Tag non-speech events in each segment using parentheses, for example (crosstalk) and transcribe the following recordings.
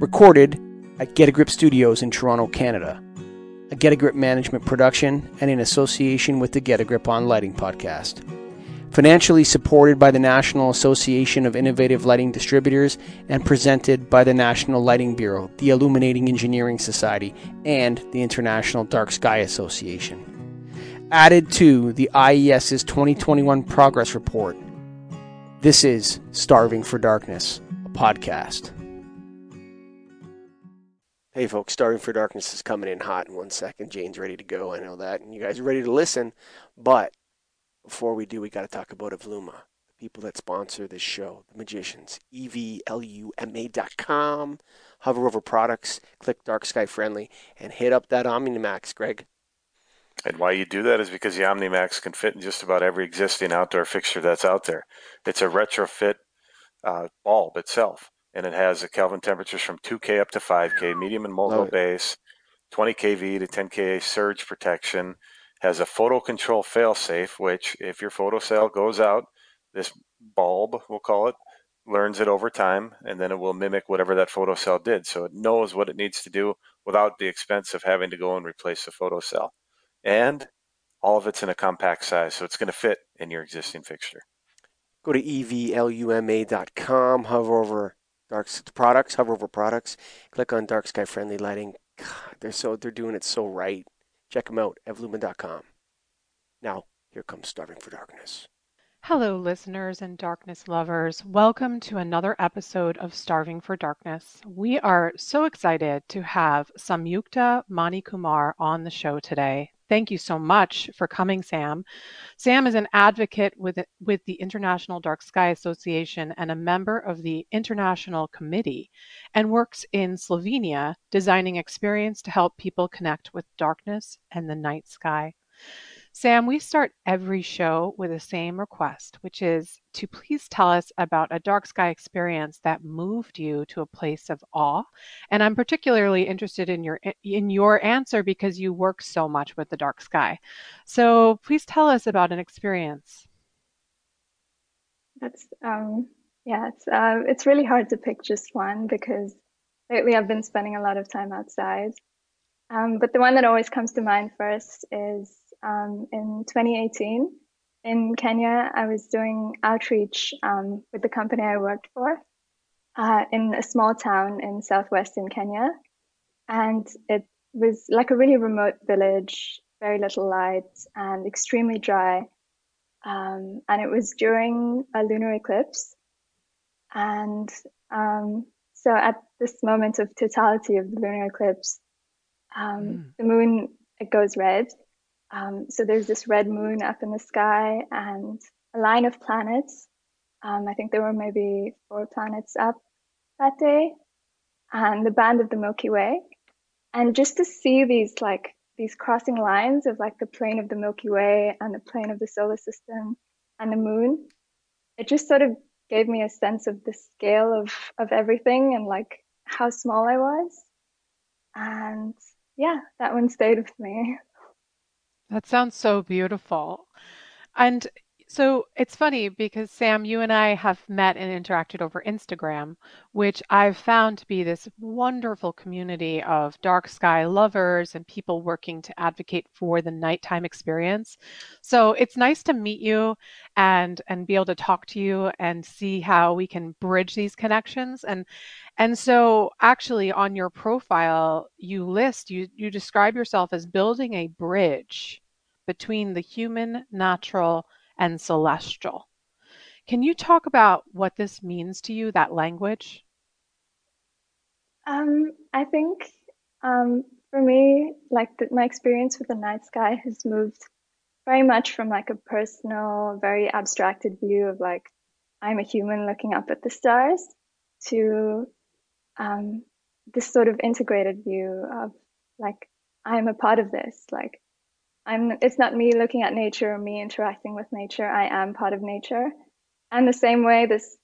Recorded at Get a Grip Studios in Toronto, Canada. A Get a Grip management production and in association with the Get a Grip on Lighting podcast. Financially supported by the National Association of Innovative Lighting Distributors and presented by the National Lighting Bureau, the Illuminating Engineering Society, and the International Dark Sky Association. Added to the IES's 2021 Progress Report. This is Starving for Darkness, a podcast. Hey folks, Starving for Darkness is coming in hot in one second. Jane's ready to go, I know that. And you guys are ready to listen. But before we do, we got to talk about Evluma, the people that sponsor this show, the magicians, evluma.com. Hover over products, click Dark Sky Friendly, and hit up that Omnimax, Greg. And why you do that is because the OmniMax can fit in just about every existing outdoor fixture that's out there. It's a retrofit uh, bulb itself, and it has a Kelvin temperatures from 2K up to 5K, medium and multiple oh. base, 20 kV to 10 K surge protection, has a photo control failsafe, which if your photo cell goes out, this bulb, we'll call it, learns it over time, and then it will mimic whatever that photo cell did. So it knows what it needs to do without the expense of having to go and replace the photo cell. And all of it's in a compact size, so it's going to fit in your existing fixture. Go to evluma.com, hover over dark products, hover over products, click on dark sky friendly lighting. God, they're so they're doing it so right. Check them out, evluma.com. Now, here comes Starving for Darkness. Hello, listeners and darkness lovers. Welcome to another episode of Starving for Darkness. We are so excited to have Samyukta Manikumar on the show today. Thank you so much for coming, Sam. Sam is an advocate with, with the International Dark Sky Association and a member of the International Committee and works in Slovenia designing experience to help people connect with darkness and the night sky. Sam, we start every show with the same request, which is to please tell us about a dark sky experience that moved you to a place of awe. And I'm particularly interested in your in your answer because you work so much with the dark sky. So please tell us about an experience. That's um, yeah, it's uh, it's really hard to pick just one because lately I've been spending a lot of time outside. Um, but the one that always comes to mind first is um, in 2018 in Kenya. I was doing outreach um, with the company I worked for uh, in a small town in southwestern Kenya. And it was like a really remote village, very little light, and extremely dry. Um, and it was during a lunar eclipse. And um, so at this moment of totality of the lunar eclipse, um, mm. the moon it goes red um, so there's this red moon up in the sky and a line of planets. Um, I think there were maybe four planets up that day, and the band of the Milky Way. And just to see these like these crossing lines of like the plane of the Milky Way and the plane of the solar system and the moon, it just sort of gave me a sense of the scale of of everything and like how small I was. And yeah, that one stayed with me. (laughs) That sounds so beautiful. And so it's funny because Sam, you and I have met and interacted over Instagram, which I've found to be this wonderful community of dark sky lovers and people working to advocate for the nighttime experience. So it's nice to meet you and and be able to talk to you and see how we can bridge these connections. And and so actually on your profile, you list you you describe yourself as building a bridge between the human, natural, and celestial. Can you talk about what this means to you, that language? Um, I think um, for me, like the, my experience with the night sky has moved very much from like a personal, very abstracted view of like I'm a human looking up at the stars to um, this sort of integrated view of like I'm a part of this. Like I'm it's not me looking at nature or me interacting with nature. I am part of nature. And the same way this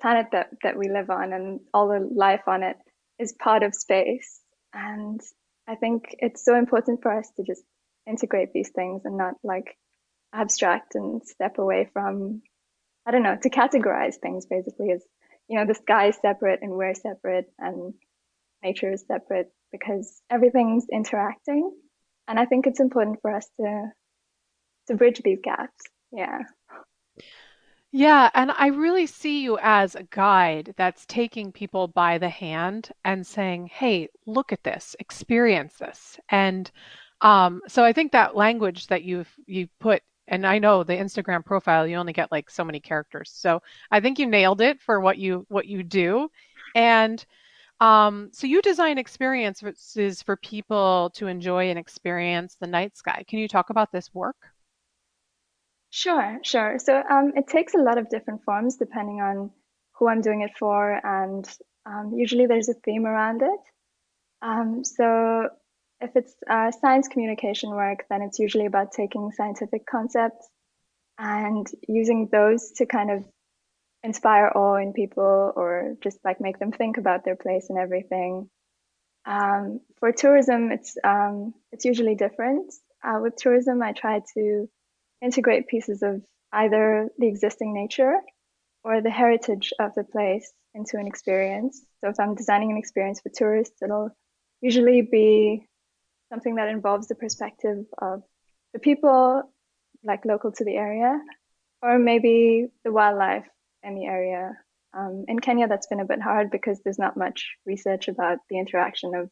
planet that, that we live on and all the life on it is part of space. And I think it's so important for us to just integrate these things and not like abstract and step away from I don't know, to categorize things basically as, you know, the sky is separate and we're separate and nature is separate because everything's interacting. And I think it's important for us to to bridge these gaps. Yeah. Yeah, and I really see you as a guide that's taking people by the hand and saying, "Hey, look at this, experience this." And um, so I think that language that you've you put, and I know the Instagram profile, you only get like so many characters. So I think you nailed it for what you what you do. And um, so you design experiences for people to enjoy and experience the night sky. Can you talk about this work? Sure, sure. So um, it takes a lot of different forms depending on who I'm doing it for, and um, usually there's a theme around it. Um, so if it's uh, science communication work, then it's usually about taking scientific concepts and using those to kind of inspire awe in people or just like make them think about their place and everything. Um, for tourism, it's um, it's usually different. Uh, with tourism, I try to integrate pieces of either the existing nature or the heritage of the place into an experience. So if I'm designing an experience for tourists, it'll usually be something that involves the perspective of the people like local to the area or maybe the wildlife the area. Um, in Kenya, that's been a bit hard because there's not much research about the interaction of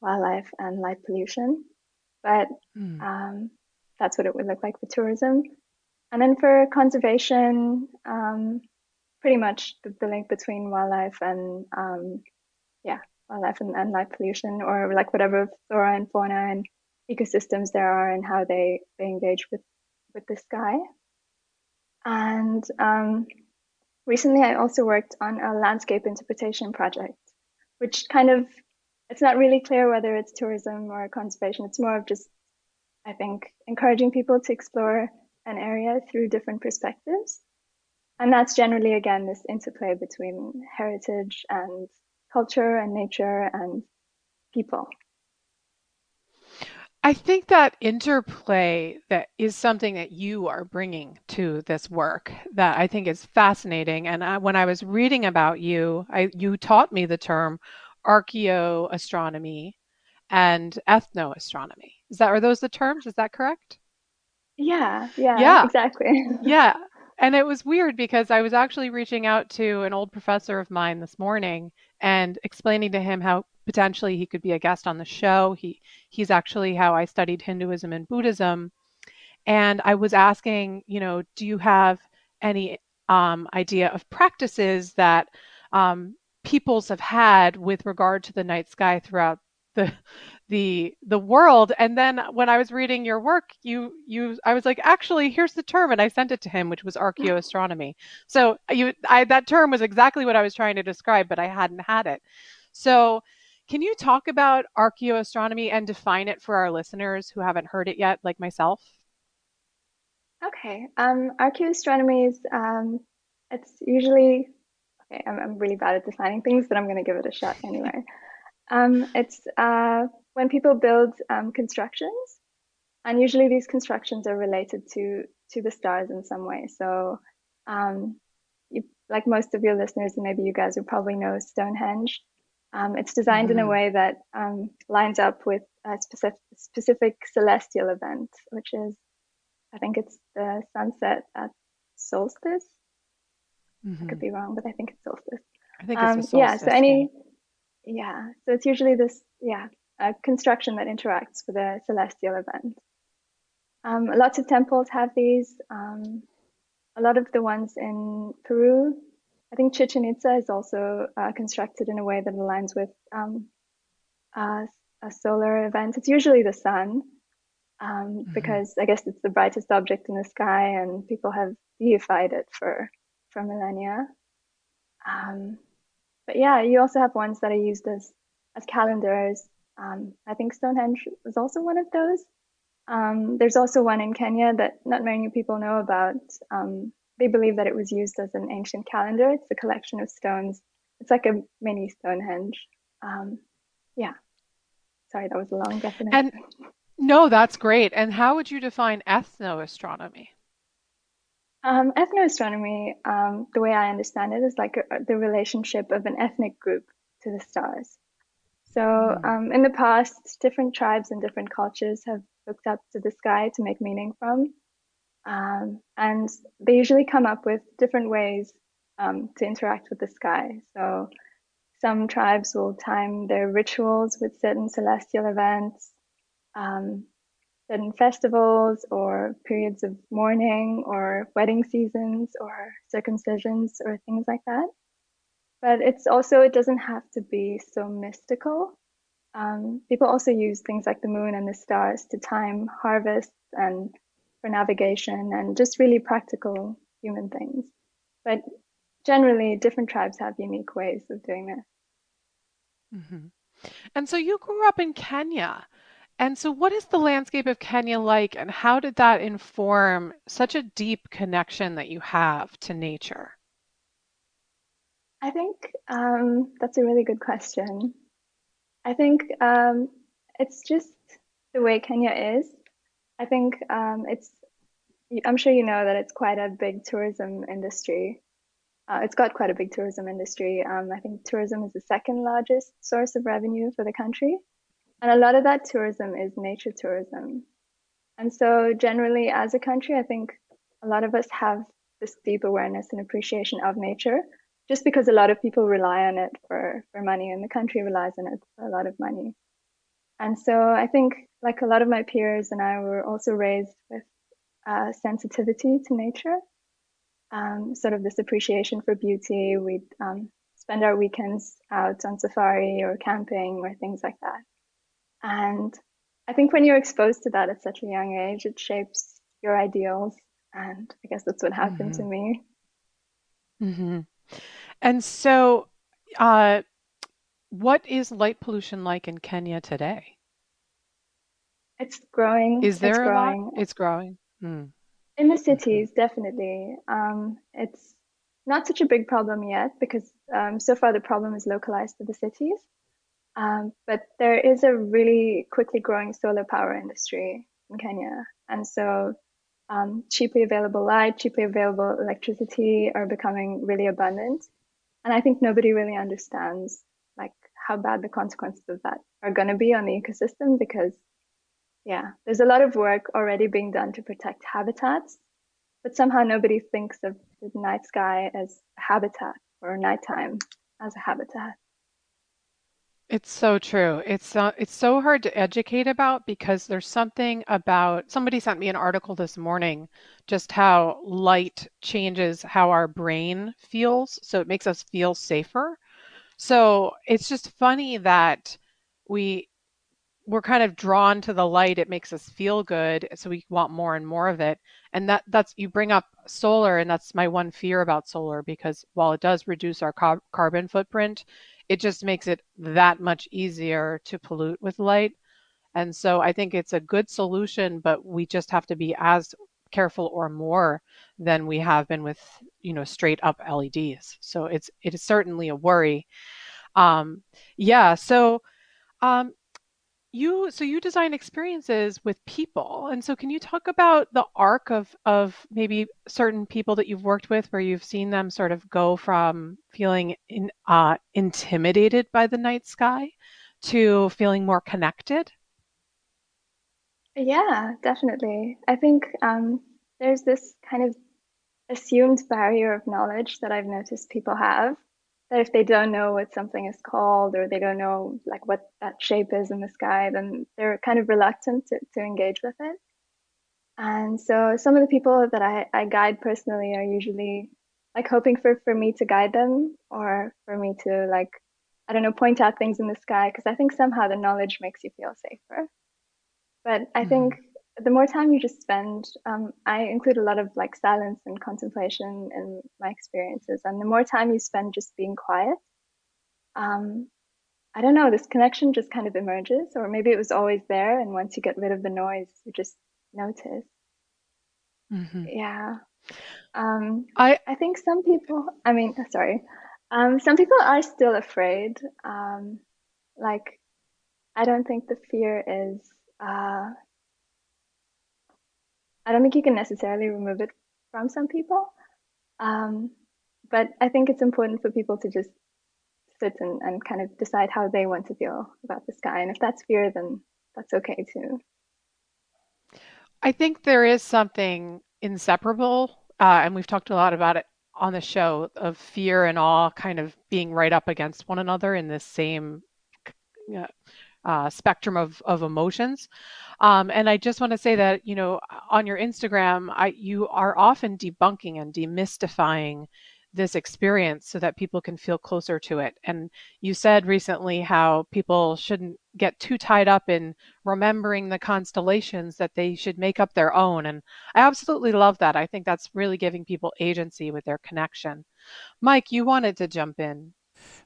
wildlife and light pollution. But mm. um, that's what it would look like for tourism. And then for conservation, um, pretty much the, the, link between wildlife and um, yeah, wildlife and, and light pollution, or like whatever flora and fauna and ecosystems there are, and how they they engage with with the sky. And um, recently, I also worked on a landscape interpretation project, which kind of it's not really clear whether it's tourism or conservation. It's more of just I think encouraging people to explore an area through different perspectives. And that's generally, again, this interplay between heritage and culture and nature and people. I think that interplay that is something that you are bringing to this work that I think is fascinating. And I, when I was reading about you, I, you taught me the term archaeoastronomy and ethnoastronomy. Is that are those the terms? Is that correct? Yeah, yeah, yeah, exactly. (laughs) yeah. And it was weird because I was actually reaching out to an old professor of mine this morning and explaining to him how potentially he could be a guest on the show. He he's actually how I studied Hinduism and Buddhism. And I was asking, you know, do you have any um, idea of practices that um, peoples have had with regard to the night sky throughout the the the world and then when i was reading your work you you i was like actually here's the term and i sent it to him which was archaeoastronomy so you i that term was exactly what i was trying to describe but i hadn't had it so can you talk about archaeoastronomy and define it for our listeners who haven't heard it yet like myself okay um archaeoastronomy is um it's usually okay i'm, I'm really bad at defining things but i'm going to give it a shot anyway um, it's uh, when people build um, constructions, and usually these constructions are related to to the stars in some way. So, um, like most of your listeners, and maybe you guys will probably know Stonehenge. Um, it's designed mm-hmm. in a mm-hmm. way that um, lines up with a specific, specific celestial event, which is, I think it's the sunset at solstice. Mm-hmm. I could mm-hmm. be wrong, but I think it's solstice. I think it's um, solstice. Yeah, so any yeah, so it's usually this, yeah, a construction that interacts with a celestial event. Um, lots of temples have these. Um, a lot of the ones in Peru, I think Chichen Itza is also uh, constructed in a way that aligns with um, a solar event. It's usually the sun, um, mm-hmm. because I guess it's the brightest object in the sky, and people have deified it for for millennia. Um, but yeah, you also have ones that are used as as calendars. Um, I think Stonehenge was also one of those. Um, there's also one in Kenya that not many people know about. They believe that it was used as an ancient calendar. It's a collection of stones. It's like a mini Stonehenge. Um, yeah. Sorry, that was a long definition. And no, that's great. And how would you define ethnoastronomy? Um, ethnoastronomy, um, the way I understand it, is like a, the relationship of an ethnic group to the stars. So mm. um, in the past, different tribes and different cultures have looked up to the sky to make meaning from. Um, and they usually come up with different ways um, to interact with the sky. So some tribes will time their rituals with certain celestial events, um, certain festivals, or periods of mourning, or wedding seasons, or circumcisions, or things like that. But it's also, it doesn't have to be so mystical. Um, people also use things like the moon and the stars to time harvests and for navigation and just really practical human things. But generally, different tribes have unique ways of doing this. Mm-hmm. And so you grew up in Kenya. And so, what is the landscape of Kenya like, and how did that inform such a deep connection that you have to nature? I think um, that's a really good question. I think um, it's just the way Kenya is. I think um, it's, I'm sure you know that it's quite a big tourism industry. Uh, it's got quite a big tourism industry. Um, I think tourism is the second largest source of revenue for the country. And a lot of that tourism is nature tourism. And so, generally, as a country, I think a lot of us have this deep awareness and appreciation of nature just because a lot of people rely on it for, for money and the country relies on it for a lot of money. And so I think, like a lot of my peers and I were also raised with uh, sensitivity to nature, um, sort of this appreciation for beauty. We'd um, spend our weekends out on safari or camping or things like that. And I think when you're exposed to that at such a young age, it shapes your ideals. And I guess that's what happened mm-hmm. to me. Mm-hmm. And so, uh, what is light pollution like in Kenya today? It's growing. Is there it's a growing. lot? It's growing. Hmm. In the cities, definitely. Um, it's not such a big problem yet because um, so far the problem is localized to the cities. Um, but there is a really quickly growing solar power industry in Kenya. And so um, cheaply available light, cheaply available electricity are becoming really abundant. And I think nobody really understands how bad the consequences of that are going to be on the ecosystem because yeah, there's a lot of work already being done to protect habitats, but somehow nobody thinks of the night sky as a habitat or nighttime as a habitat. It's so true. It's uh, it's so hard to educate about because there's something about somebody sent me an article this morning just how light changes how our brain feels, so it makes us feel safer. So it's just funny that we we're kind of drawn to the light it makes us feel good so we want more and more of it and that that's you bring up solar and that's my one fear about solar because while it does reduce our car- carbon footprint it just makes it that much easier to pollute with light and so i think it's a good solution but we just have to be as careful or more than we have been with you know straight up leds so it's it is certainly a worry. Um yeah so um you so you design experiences with people. And so can you talk about the arc of of maybe certain people that you've worked with where you've seen them sort of go from feeling in, uh, intimidated by the night sky to feeling more connected yeah definitely i think um, there's this kind of assumed barrier of knowledge that i've noticed people have that if they don't know what something is called or they don't know like what that shape is in the sky, then they're kind of reluctant to, to engage with it. And so some of the people that I, I guide personally are usually like hoping for, for me to guide them or for me to like, I don't know, point out things in the sky because I think somehow the knowledge makes you feel safer. But I mm-hmm. think the more time you just spend, um, I include a lot of like silence and contemplation in my experiences. And the more time you spend just being quiet, um, I don't know, this connection just kind of emerges, or maybe it was always there. And once you get rid of the noise, you just notice. Mm-hmm. Yeah. Um, I, I think some people, I mean, sorry, um, some people are still afraid. Um, like, I don't think the fear is, uh, I don't think you can necessarily remove it from some people. Um, but I think it's important for people to just sit and, and kind of decide how they want to feel about the sky. And if that's fear, then that's okay too. I think there is something inseparable, uh, and we've talked a lot about it on the show of fear and awe kind of being right up against one another in this same uh, spectrum of, of emotions. Um, and I just want to say that, you know, on your Instagram, I, you are often debunking and demystifying this experience so that people can feel closer to it. And you said recently how people shouldn't get too tied up in remembering the constellations, that they should make up their own. And I absolutely love that. I think that's really giving people agency with their connection. Mike, you wanted to jump in.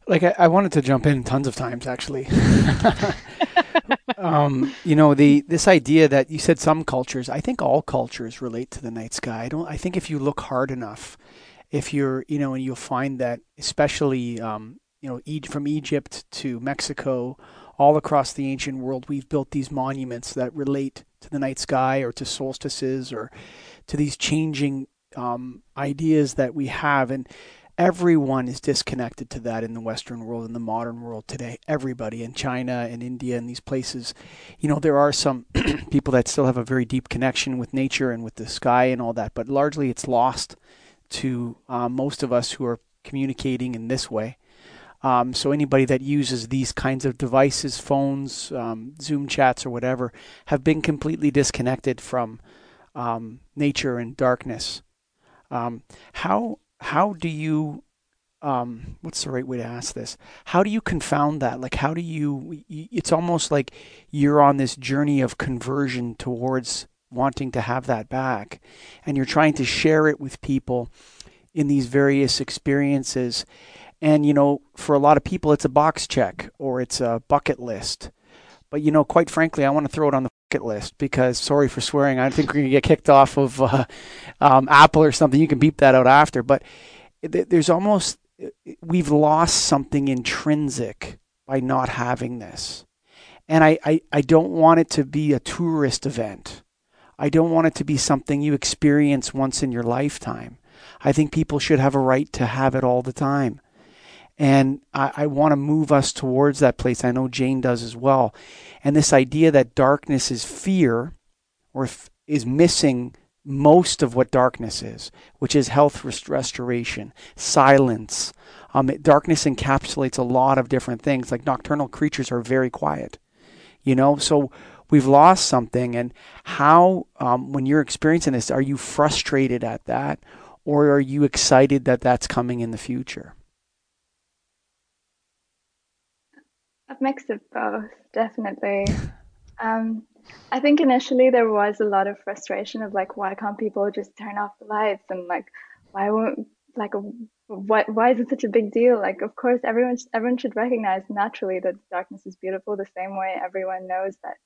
Like I, I wanted to jump in tons of times actually. (laughs) um, you know the this idea that you said some cultures. I think all cultures relate to the night sky. I don't. I think if you look hard enough, if you're you know and you'll find that especially um, you know e- from Egypt to Mexico, all across the ancient world, we've built these monuments that relate to the night sky or to solstices or to these changing um, ideas that we have and everyone is disconnected to that in the Western world, in the modern world today. Everybody in China and India and these places, you know, there are some (clears throat) people that still have a very deep connection with nature and with the sky and all that, but largely it's lost to uh, most of us who are communicating in this way. Um, so anybody that uses these kinds of devices, phones, um, Zoom chats, or whatever, have been completely disconnected from um, nature and darkness. Um, how how do you um, what's the right way to ask this? How do you confound that? Like, how do you? It's almost like you're on this journey of conversion towards wanting to have that back, and you're trying to share it with people in these various experiences. And you know, for a lot of people, it's a box check or it's a bucket list. But you know, quite frankly, I want to throw it on the bucket list because, sorry for swearing, I think we're gonna get kicked off of uh, um, Apple or something. You can beep that out after, but there's almost we've lost something intrinsic by not having this. And I, I, I don't want it to be a tourist event. I don't want it to be something you experience once in your lifetime. I think people should have a right to have it all the time. And I, I want to move us towards that place. I know Jane does as well. And this idea that darkness is fear or f- is missing most of what darkness is, which is health rest- restoration, silence. Um, it, darkness encapsulates a lot of different things. Like nocturnal creatures are very quiet, you know. So we've lost something. And how, um, when you're experiencing this, are you frustrated at that, or are you excited that that's coming in the future? A mix of both, definitely. Um, I think initially there was a lot of frustration of like, why can't people just turn off the lights and like, why won't like what why is it such a big deal? Like, of course, everyone everyone should recognize naturally that darkness is beautiful the same way everyone knows that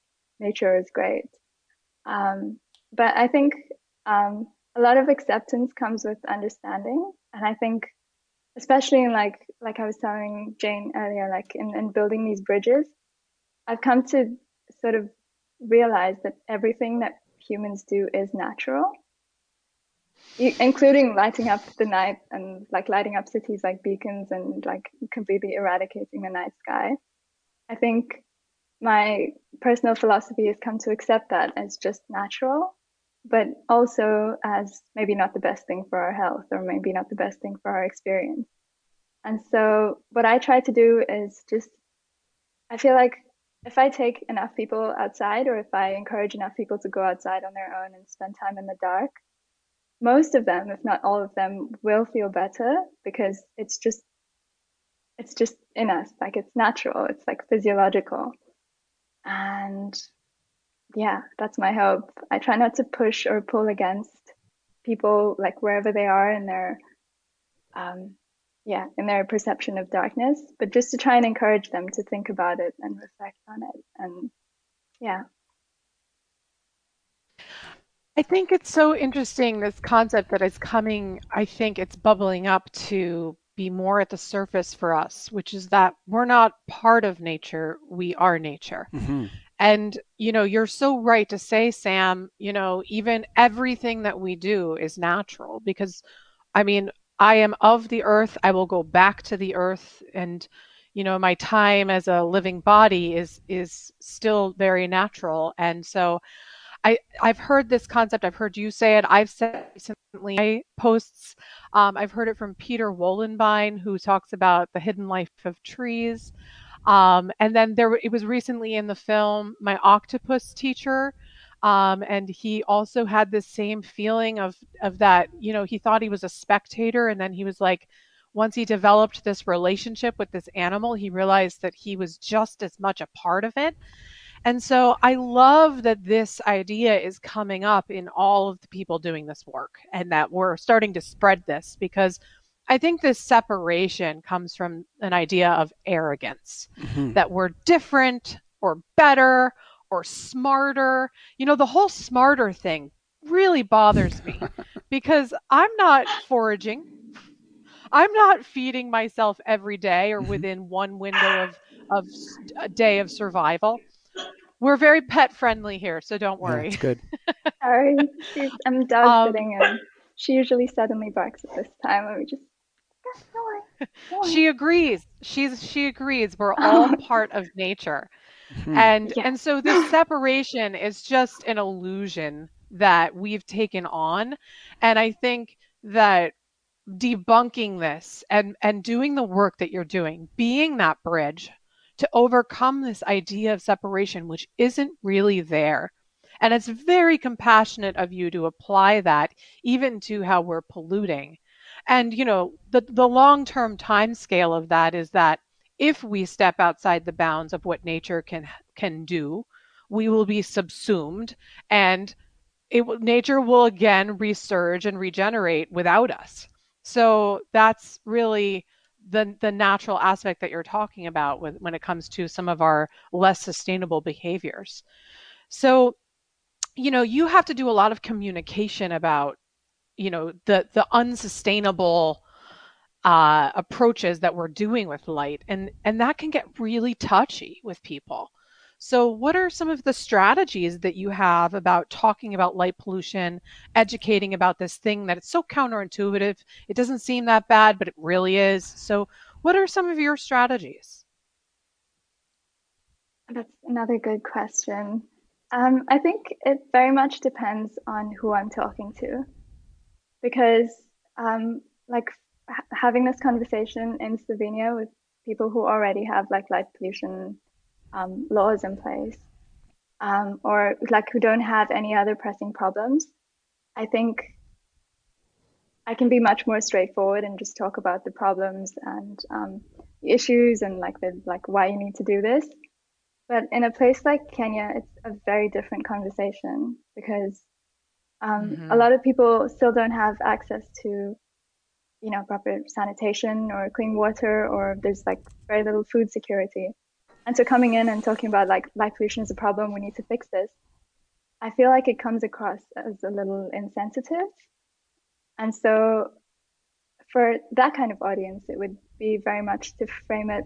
nature is great. Um, but I think um, a lot of acceptance comes with understanding, and I think especially in like like I was telling Jane earlier, like in, in building these bridges, I've come to sort of realize that everything that humans do is natural, including lighting up the night and like lighting up cities like beacons and like completely eradicating the night sky. I think my personal philosophy has come to accept that as just natural, but also as maybe not the best thing for our health or maybe not the best thing for our experience. And so what I try to do is just, I feel like if I take enough people outside or if I encourage enough people to go outside on their own and spend time in the dark, most of them, if not all of them, will feel better because it's just it's just in us, like it's natural, it's like physiological. And yeah, that's my hope. I try not to push or pull against people like wherever they are in their um, yeah, in their perception of darkness, but just to try and encourage them to think about it and reflect on it. And yeah. I think it's so interesting this concept that is coming, I think it's bubbling up to be more at the surface for us, which is that we're not part of nature, we are nature. Mm-hmm. And, you know, you're so right to say, Sam, you know, even everything that we do is natural because, I mean, I am of the earth. I will go back to the earth. And, you know my time as a living body is is still very natural and so I, I've heard this concept. I've heard you say it. I've said recently my posts. Um, I've heard it from Peter Wohlleben, who talks about the hidden life of trees. Um, and then there, it was recently in the film My Octopus Teacher, um, and he also had this same feeling of of that. You know, he thought he was a spectator, and then he was like, once he developed this relationship with this animal, he realized that he was just as much a part of it. And so I love that this idea is coming up in all of the people doing this work and that we're starting to spread this because I think this separation comes from an idea of arrogance mm-hmm. that we're different or better or smarter. You know, the whole smarter thing really bothers me (laughs) because I'm not foraging I'm not feeding myself every day or mm-hmm. within one window of of a day of survival. We're very pet friendly here, so don't worry. That's good. (laughs) Sorry, I'm dog um, sitting and she usually suddenly barks at this time, and we just. She agrees. She's she agrees. We're all (laughs) part of nature, mm-hmm. and yeah. and so this separation is just an illusion that we've taken on, and I think that debunking this and and doing the work that you're doing being that bridge to overcome this idea of separation which isn't really there and it's very compassionate of you to apply that even to how we're polluting and you know the the long-term time scale of that is that if we step outside the bounds of what nature can can do we will be subsumed and it, nature will again resurge and regenerate without us so that's really the the natural aspect that you're talking about with, when it comes to some of our less sustainable behaviors. So, you know, you have to do a lot of communication about, you know, the the unsustainable uh, approaches that we're doing with light, and and that can get really touchy with people. So, what are some of the strategies that you have about talking about light pollution, educating about this thing that it's so counterintuitive? It doesn't seem that bad, but it really is. So, what are some of your strategies? That's another good question. Um, I think it very much depends on who I'm talking to, because um, like ha- having this conversation in Slovenia with people who already have like light pollution um, laws in place um, or like who don't have any other pressing problems, I think I can be much more straightforward and just talk about the problems and um, issues and like the like why you need to do this. But in a place like Kenya, it's a very different conversation because um, mm-hmm. a lot of people still don't have access to, you know, proper sanitation or clean water, or there's like very little food security. And so coming in and talking about like light pollution is a problem, we need to fix this. I feel like it comes across as a little insensitive. And so for that kind of audience, it would be very much to frame it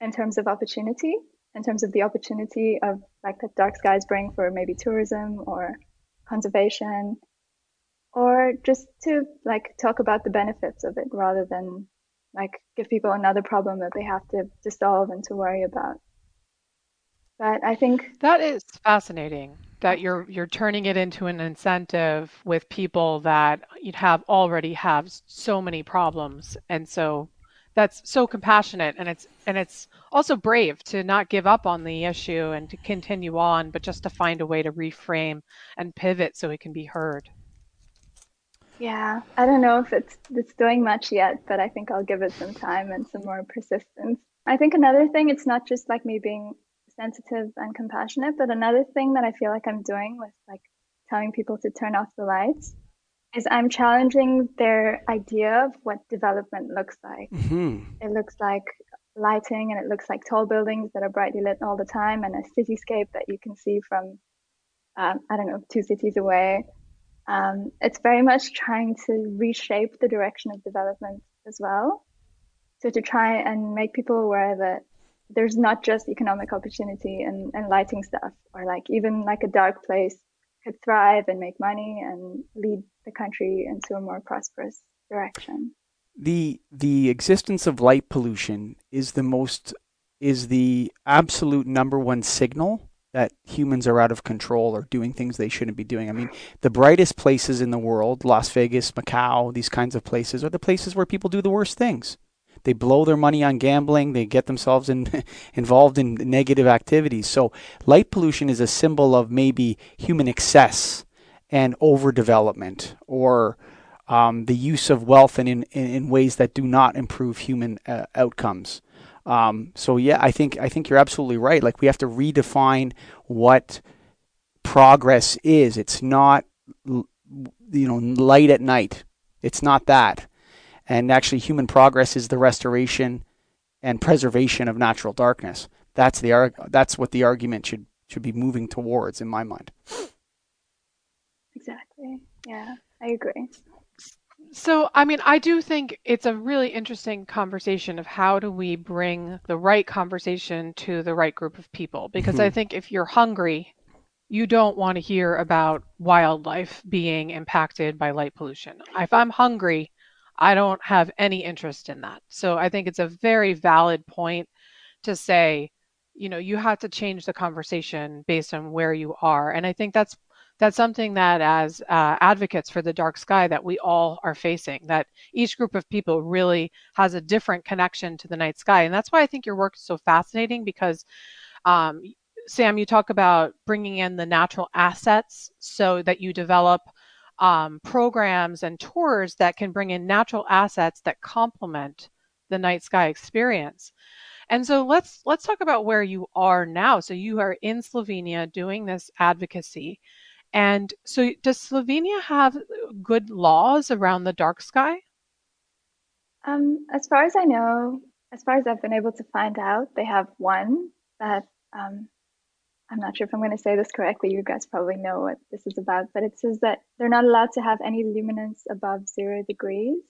in terms of opportunity, in terms of the opportunity of like that dark skies bring for maybe tourism or conservation, or just to like talk about the benefits of it rather than like give people another problem that they have to, to solve and to worry about. But I think that is fascinating that you're you're turning it into an incentive with people that you have already have so many problems and so that's so compassionate and it's and it's also brave to not give up on the issue and to continue on but just to find a way to reframe and pivot so it can be heard yeah, I don't know if it's it's doing much yet, but I think I'll give it some time and some more persistence. I think another thing, it's not just like me being sensitive and compassionate, but another thing that I feel like I'm doing with like telling people to turn off the lights is I'm challenging their idea of what development looks like. Mm-hmm. It looks like lighting and it looks like tall buildings that are brightly lit all the time and a cityscape that you can see from, um, I don't know, two cities away um, it's very much trying to reshape the direction of development as well. So to try and make people aware that there's not just economic opportunity and, and lighting stuff, or like even like a dark place could thrive and make money and lead the country into a more prosperous direction. the the existence of light pollution is the most is the absolute number one signal that humans are out of control or doing things they shouldn't be doing. I mean, the brightest places in the world, Las Vegas, Macau, these kinds of places, are the places where people do the worst things. They blow their money on gambling. They get themselves in, (laughs) involved in negative activities. So, light pollution is a symbol of maybe human excess and overdevelopment or um, the use of wealth in, in, in ways that do not improve human uh, outcomes. Um, so yeah, I think I think you're absolutely right. Like we have to redefine what progress is. It's not you know light at night. It's not that. And actually, human progress is the restoration and preservation of natural darkness. That's the that's what the argument should should be moving towards, in my mind. Exactly. Yeah, I agree. So, I mean, I do think it's a really interesting conversation of how do we bring the right conversation to the right group of people. Because mm-hmm. I think if you're hungry, you don't want to hear about wildlife being impacted by light pollution. If I'm hungry, I don't have any interest in that. So I think it's a very valid point to say, you know, you have to change the conversation based on where you are. And I think that's that's something that as uh, advocates for the dark sky that we all are facing that each group of people really has a different connection to the night sky and that's why i think your work is so fascinating because um, sam you talk about bringing in the natural assets so that you develop um, programs and tours that can bring in natural assets that complement the night sky experience. And so let's let's talk about where you are now. So you are in slovenia doing this advocacy. And so, does Slovenia have good laws around the dark sky? Um, as far as I know, as far as I've been able to find out, they have one that um, I'm not sure if I'm going to say this correctly. You guys probably know what this is about, but it says that they're not allowed to have any luminance above zero degrees.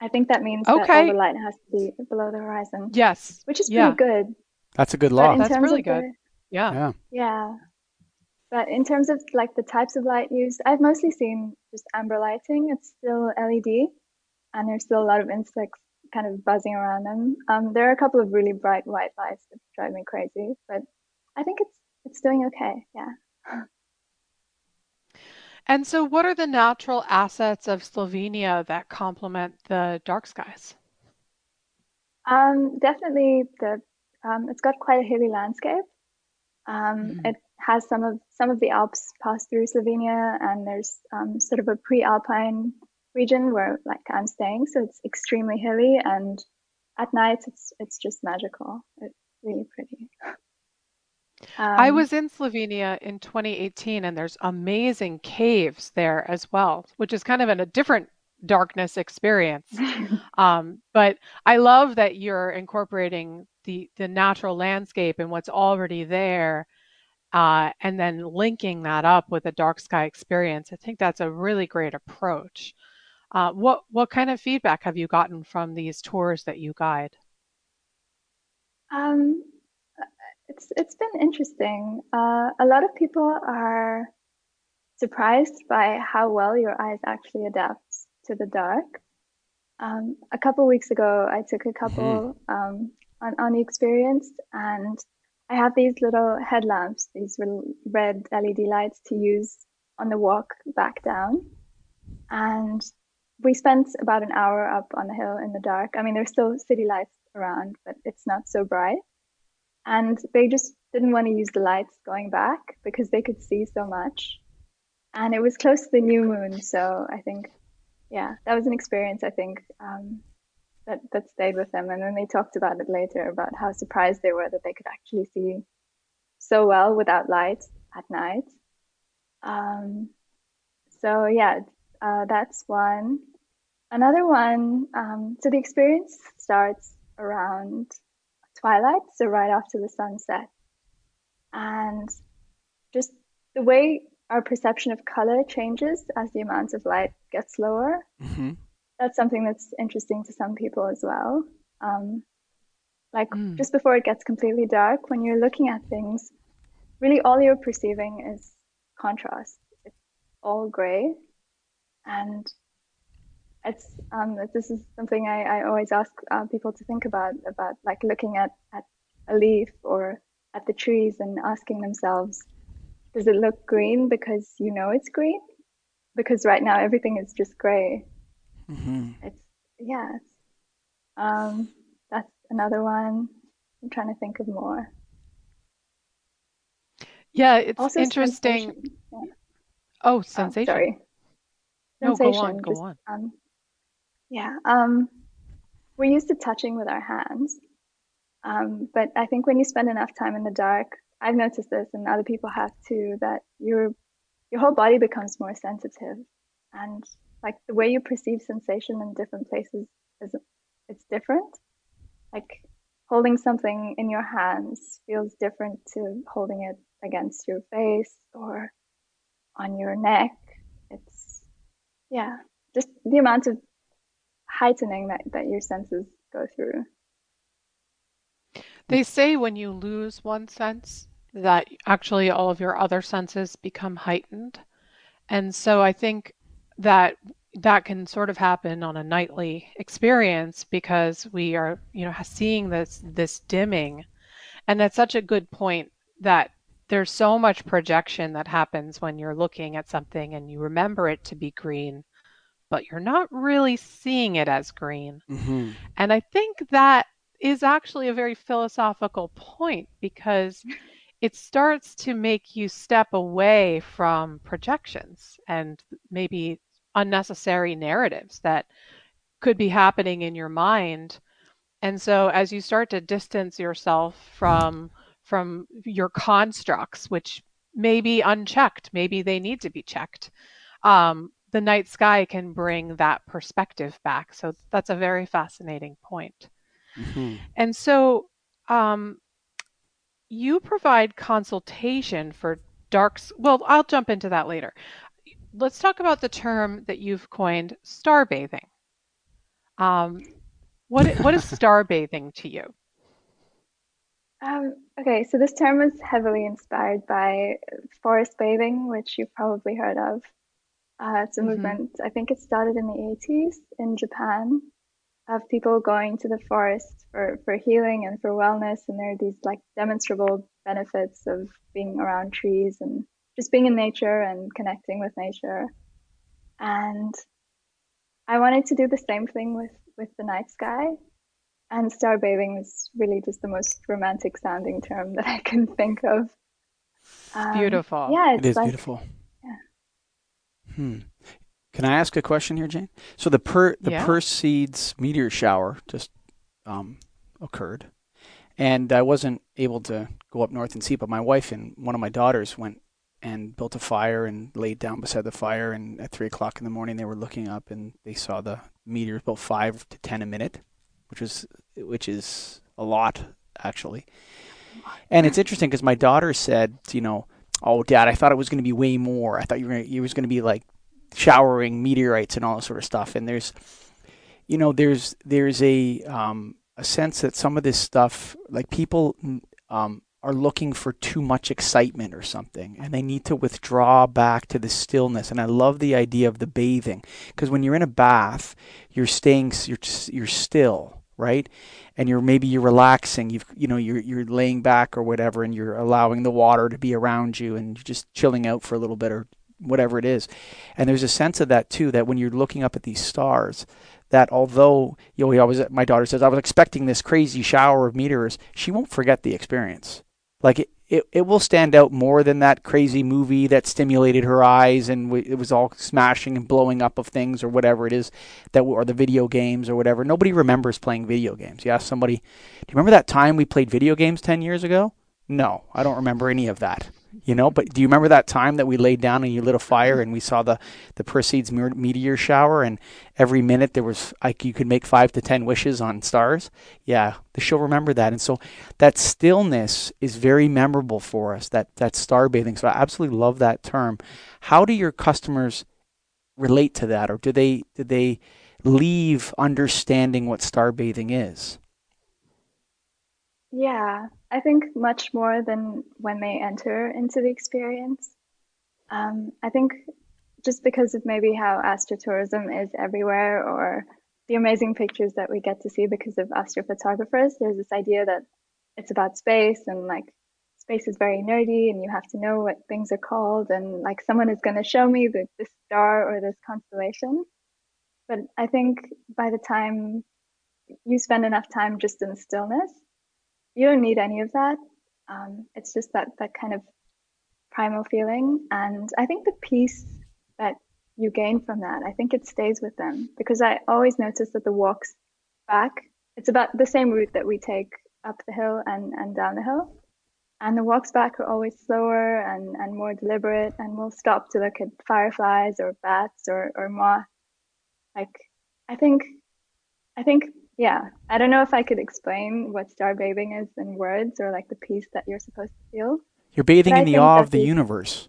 I think that means okay. that all the light has to be below the horizon. Yes, which is pretty good. That's a good law. That's really good. The, yeah. yeah. Yeah. But in terms of like the types of light used, I've mostly seen just amber lighting. It's still LED, and there's still a lot of insects kind of buzzing around them. Um, there are a couple of really bright white lights that drive me crazy, but I think it's it's doing okay. Yeah. And so, what are the natural assets of Slovenia that complement the dark skies? Um, definitely, the um, it's got quite a hilly landscape. Um, mm-hmm. It has some of some of the Alps pass through Slovenia, and there's um, sort of a pre-alpine region where like I'm staying, so it's extremely hilly, and at night it's it's just magical. It's really pretty. (laughs) Um, I was in Slovenia in 2018, and there's amazing caves there as well, which is kind of in a different darkness experience. (laughs) um, but I love that you're incorporating the the natural landscape and what's already there uh, and then linking that up with a dark sky experience. I think that's a really great approach. Uh, what what kind of feedback have you gotten from these tours that you guide? It's it's been interesting. Uh, a lot of people are surprised by how well your eyes actually adapt to the dark. Um, a couple weeks ago, I took a couple mm-hmm. um, on on the experience, and I have these little headlamps, these red LED lights to use on the walk back down. And we spent about an hour up on the hill in the dark. I mean, there's still city lights around, but it's not so bright. And they just didn't want to use the lights going back because they could see so much. And it was close to the new moon. So I think, yeah, that was an experience, I think, um, that that stayed with them. And then they talked about it later about how surprised they were that they could actually see so well without light at night. Um, so yeah, uh, that's one. Another one. Um, so the experience starts around twilight, so right after the sunset, and just the way our perception of color changes as the amount of light gets lower. Mm-hmm that's something that's interesting to some people as well. Um, like mm. just before it gets completely dark, when you're looking at things, really all you're perceiving is contrast. It's all gray. And it's um, this is something I, I always ask uh, people to think about about like looking at, at a leaf or at the trees and asking themselves, does it look green because you know it's green? Because right now everything is just gray. Mm-hmm. It's yeah. It's, um, that's another one. I'm trying to think of more. Yeah, it's also interesting. Sensation. Yeah. Oh, oh sensation. Oh, sorry. Sensation. No, go on. Go just, on. Um, yeah. Um, we're used to touching with our hands. Um, but I think when you spend enough time in the dark, I've noticed this and other people have too, that your your whole body becomes more sensitive. And like the way you perceive sensation in different places is it's different. Like holding something in your hands feels different to holding it against your face or on your neck. It's yeah, just the amount of heightening that, that your senses go through. They say when you lose one sense that actually all of your other senses become heightened. And so I think that that can sort of happen on a nightly experience because we are, you know, seeing this this dimming. And that's such a good point that there's so much projection that happens when you're looking at something and you remember it to be green but you're not really seeing it as green. Mm-hmm. And I think that is actually a very philosophical point because it starts to make you step away from projections and maybe unnecessary narratives that could be happening in your mind. And so as you start to distance yourself from from your constructs, which may be unchecked, maybe they need to be checked, um, the night sky can bring that perspective back. So that's a very fascinating point. Mm-hmm. And so um, you provide consultation for darks. Well, I'll jump into that later. Let's talk about the term that you've coined, star bathing. Um, what what is (laughs) star bathing to you? Um, okay, so this term is heavily inspired by forest bathing, which you've probably heard of. Uh, it's a mm-hmm. movement, I think it started in the 80s in Japan, of people going to the forest for, for healing and for wellness. And there are these like demonstrable benefits of being around trees and just being in nature and connecting with nature. And I wanted to do the same thing with, with the night sky. And star bathing is really just the most romantic sounding term that I can think of. Um, beautiful. Yeah, it's it is like, beautiful. Hmm. Can I ask a question here, Jane? So the per the yeah. Perseids meteor shower just um, occurred, and I wasn't able to go up north and see. But my wife and one of my daughters went and built a fire and laid down beside the fire. And at three o'clock in the morning, they were looking up and they saw the meteors about five to ten a minute, which was which is a lot actually. And it's interesting because my daughter said, you know, oh, Dad, I thought it was going to be way more. I thought you were gonna, it was going to be like showering meteorites and all that sort of stuff. And there's, you know, there's there's a um, a sense that some of this stuff, like people um, are looking for too much excitement or something, and they need to withdraw back to the stillness. And I love the idea of the bathing because when you're in a bath, you're staying, you're you're still right and you're maybe you're relaxing you've you know you're you're laying back or whatever and you're allowing the water to be around you and you're just chilling out for a little bit or whatever it is. And there's a sense of that too that when you're looking up at these stars that although you know we always my daughter says I was expecting this crazy shower of meteors she won't forget the experience. Like it, it, it will stand out more than that crazy movie that stimulated her eyes and w- it was all smashing and blowing up of things or whatever it is that or the video games or whatever. Nobody remembers playing video games. You ask somebody, "Do you remember that time we played video games 10 years ago?" No, I don't remember any of that you know. But do you remember that time that we laid down and you lit a fire and we saw the the Perseids meteor shower and every minute there was like you could make five to ten wishes on stars? Yeah, she'll remember that, and so that stillness is very memorable for us. That that star bathing. So I absolutely love that term. How do your customers relate to that, or do they do they leave understanding what star bathing is? Yeah, I think much more than when they enter into the experience. Um, I think just because of maybe how astrotourism is everywhere or the amazing pictures that we get to see because of astrophotographers, there's this idea that it's about space and like space is very nerdy and you have to know what things are called and like someone is going to show me the, this star or this constellation. But I think by the time you spend enough time just in stillness, you don't need any of that. Um, it's just that that kind of primal feeling, and I think the peace that you gain from that, I think it stays with them because I always notice that the walks back, it's about the same route that we take up the hill and, and down the hill. And the walks back are always slower and, and more deliberate, and we'll stop to look at fireflies or bats or, or moths. Like, I think, I think, yeah, I don't know if I could explain what star bathing is in words or like the peace that you're supposed to feel. You're bathing in the awe of the universe.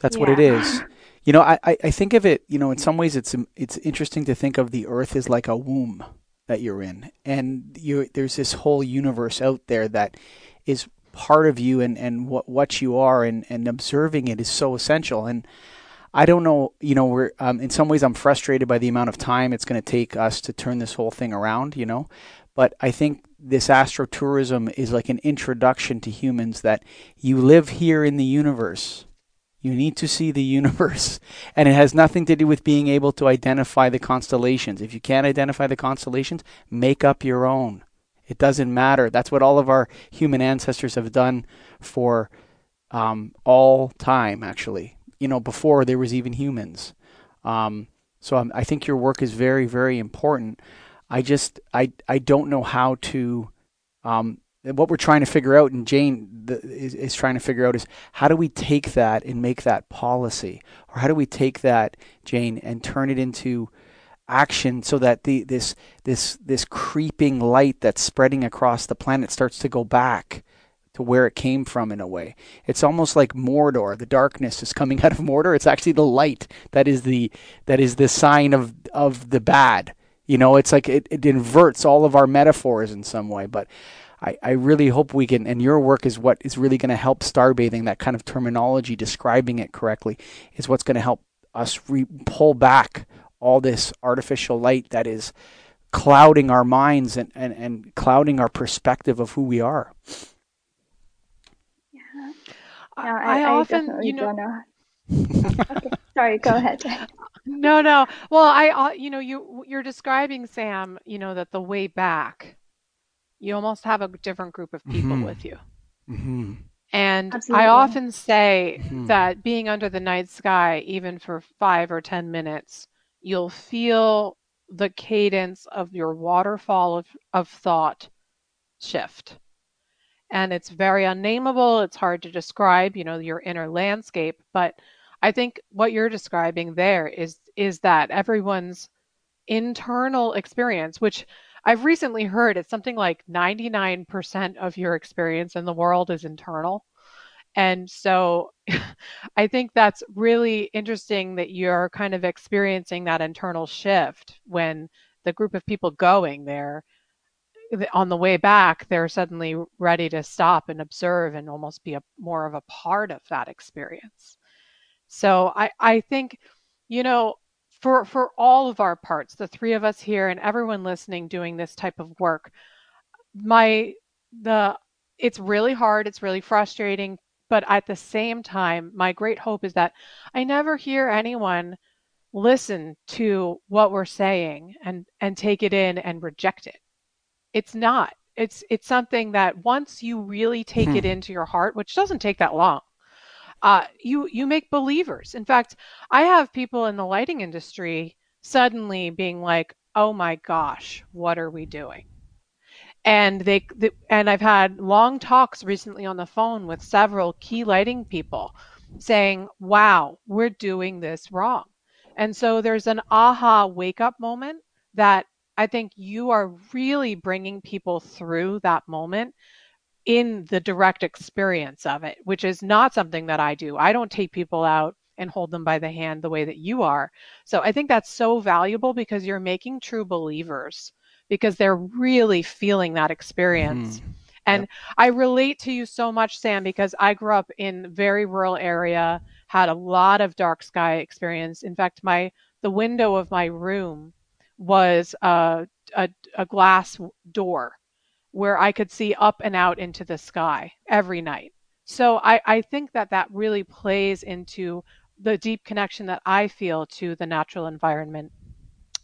That's yeah. what it is. (laughs) You know, I, I think of it, you know, in some ways it's it's interesting to think of the earth as like a womb that you're in. And you there's this whole universe out there that is part of you and, and what, what you are and, and observing it is so essential. And I don't know, you know, we're um, in some ways I'm frustrated by the amount of time it's going to take us to turn this whole thing around, you know. But I think this astrotourism is like an introduction to humans that you live here in the universe you need to see the (laughs) universe. And it has nothing to do with being able to identify the constellations. If you can't identify the constellations, make up your own. It doesn't matter. That's what all of our human ancestors have done for um, all time, actually. You know, before there was even humans. Um, so I'm, i think your work is very, very important. I just, I, I don't know how to um, what we're trying to figure out, and Jane the, is, is trying to figure out, is how do we take that and make that policy, or how do we take that, Jane, and turn it into action so that the this this this creeping light that's spreading across the planet starts to go back to where it came from in a way. It's almost like Mordor. The darkness is coming (laughs) out of Mordor. It's actually the light that is the that is the sign of of the bad. You know, it's like it, it inverts all of our metaphors in some way. But I, I really hope we can, and your work is what is really going to help starbathing, that kind of terminology, describing it correctly, is what's going to help us re- pull back all this artificial light that is clouding our minds and, and, and clouding our perspective of who we are. Yeah. I, I, I, often, you know, (laughs) okay. Sorry, go ahead. no, no. Well, I, uh, you know, you you're describing Sam, you know, that the way back you almost have a different group of people mm-hmm. with you. Mm-hmm. And Absolutely. I often say mm-hmm. that being under the night sky, even for five or 10 minutes, you'll feel the cadence of your waterfall of, of thought shift. And it's very unnameable. It's hard to describe, you know, your inner landscape. But I think what you're describing there is is that everyone's internal experience, which I've recently heard it's something like 99% of your experience in the world is internal. And so (laughs) I think that's really interesting that you're kind of experiencing that internal shift when the group of people going there on the way back they're suddenly ready to stop and observe and almost be a more of a part of that experience. So i i think you know for for all of our parts the three of us here and everyone listening doing this type of work my the it's really hard it's really frustrating but at the same time my great hope is that i never hear anyone listen to what we're saying and and take it in and reject it it's not it's it's something that once you really take hmm. it into your heart which doesn't take that long uh, you you make believers. In fact, I have people in the lighting industry suddenly being like, "Oh my gosh, what are we doing?" And they, they and I've had long talks recently on the phone with several key lighting people saying, "Wow, we're doing this wrong." And so there's an aha wake up moment that I think you are really bringing people through that moment in the direct experience of it, which is not something that I do. I don't take people out and hold them by the hand the way that you are. So I think that's so valuable because you're making true believers because they're really feeling that experience. Mm-hmm. And yep. I relate to you so much, Sam, because I grew up in very rural area, had a lot of dark sky experience. In fact, my the window of my room was a, a, a glass door where I could see up and out into the sky every night. So I, I think that that really plays into the deep connection that I feel to the natural environment.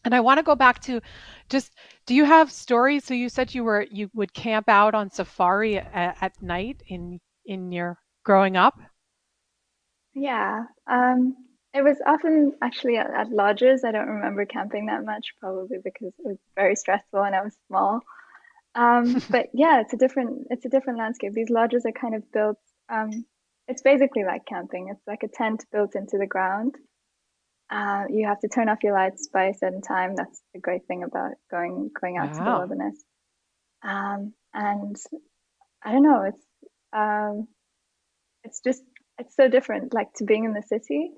And I want to go back to just do you have stories? So you said you were you would camp out on safari at, at night in in your growing up? Yeah. Um, it was often actually at, at lodges. I don't remember camping that much, probably because it was very stressful and I was small. Um, (laughs) but yeah, it's a different it's a different landscape. These lodges are kind of built. Um, it's basically like camping. It's like a tent built into the ground. Uh, you have to turn off your lights by a certain time. That's the great thing about going going out to the wilderness. Um, and I don't know. It's um, it's just it's so different, like to being in the city,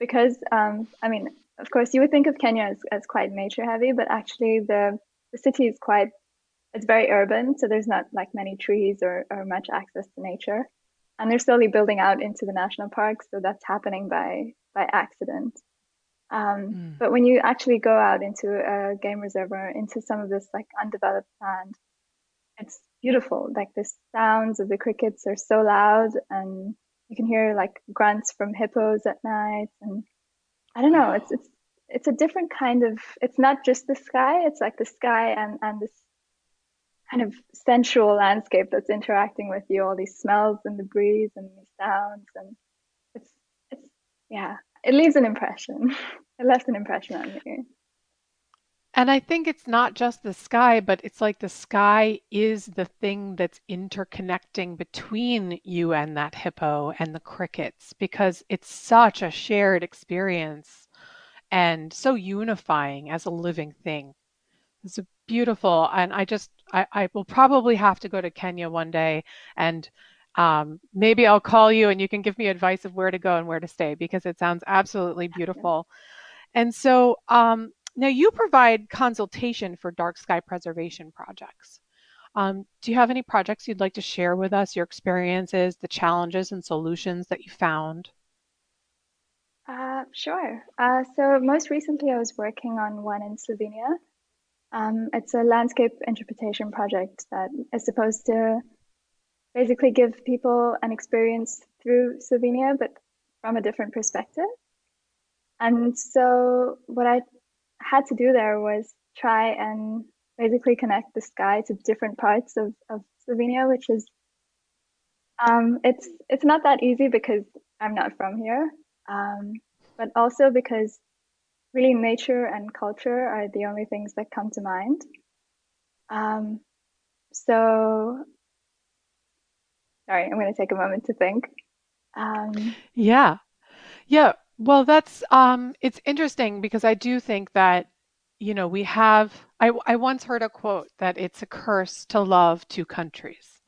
because um, I mean, of course, you would think of Kenya as, as quite nature heavy, but actually the the city is quite it's very urban, so there's not like many trees or, or much access to nature. And they're slowly building out into the national parks, so that's happening by by accident. Um, Mm. but when you actually go out into a game reserve or into some of this like undeveloped land, it's beautiful. Like the sounds of the crickets are so loud, and you can hear like grunts from hippos at night. And I don't know, it's it's it's a different kind of. It's not just the sky. It's like the sky and and this kind of sensual landscape that's interacting with you. All these smells and the breeze and these sounds, and it's it's yeah. It leaves an impression. (laughs) It left an impression on me. And I think it's not just the sky, but it's like the sky is the thing that's interconnecting between you and that hippo and the crickets because it's such a shared experience and so unifying as a living thing. It's a beautiful, and I just I, I will probably have to go to Kenya one day and um, maybe I'll call you and you can give me advice of where to go and where to stay because it sounds absolutely beautiful. And so um, now you provide consultation for dark sky preservation projects. Um, do you have any projects you'd like to share with us, your experiences, the challenges and solutions that you found? Uh, sure. Uh, so most recently, I was working on one in Slovenia. Um, it's a landscape interpretation project that is supposed to basically give people an experience through Slovenia, but from a different perspective. And so what I had to do there was try and basically connect the sky to different parts of, of Slovenia, which is um, it's it's not that easy because I'm not from here, um, but also because really nature and culture are the only things that come to mind. Um, so sorry, I'm going to take a moment to think. Um, Yeah. Yeah, well, that's um it's interesting because I do think that, you know, we have I I once heard a quote that it's a curse to love two countries.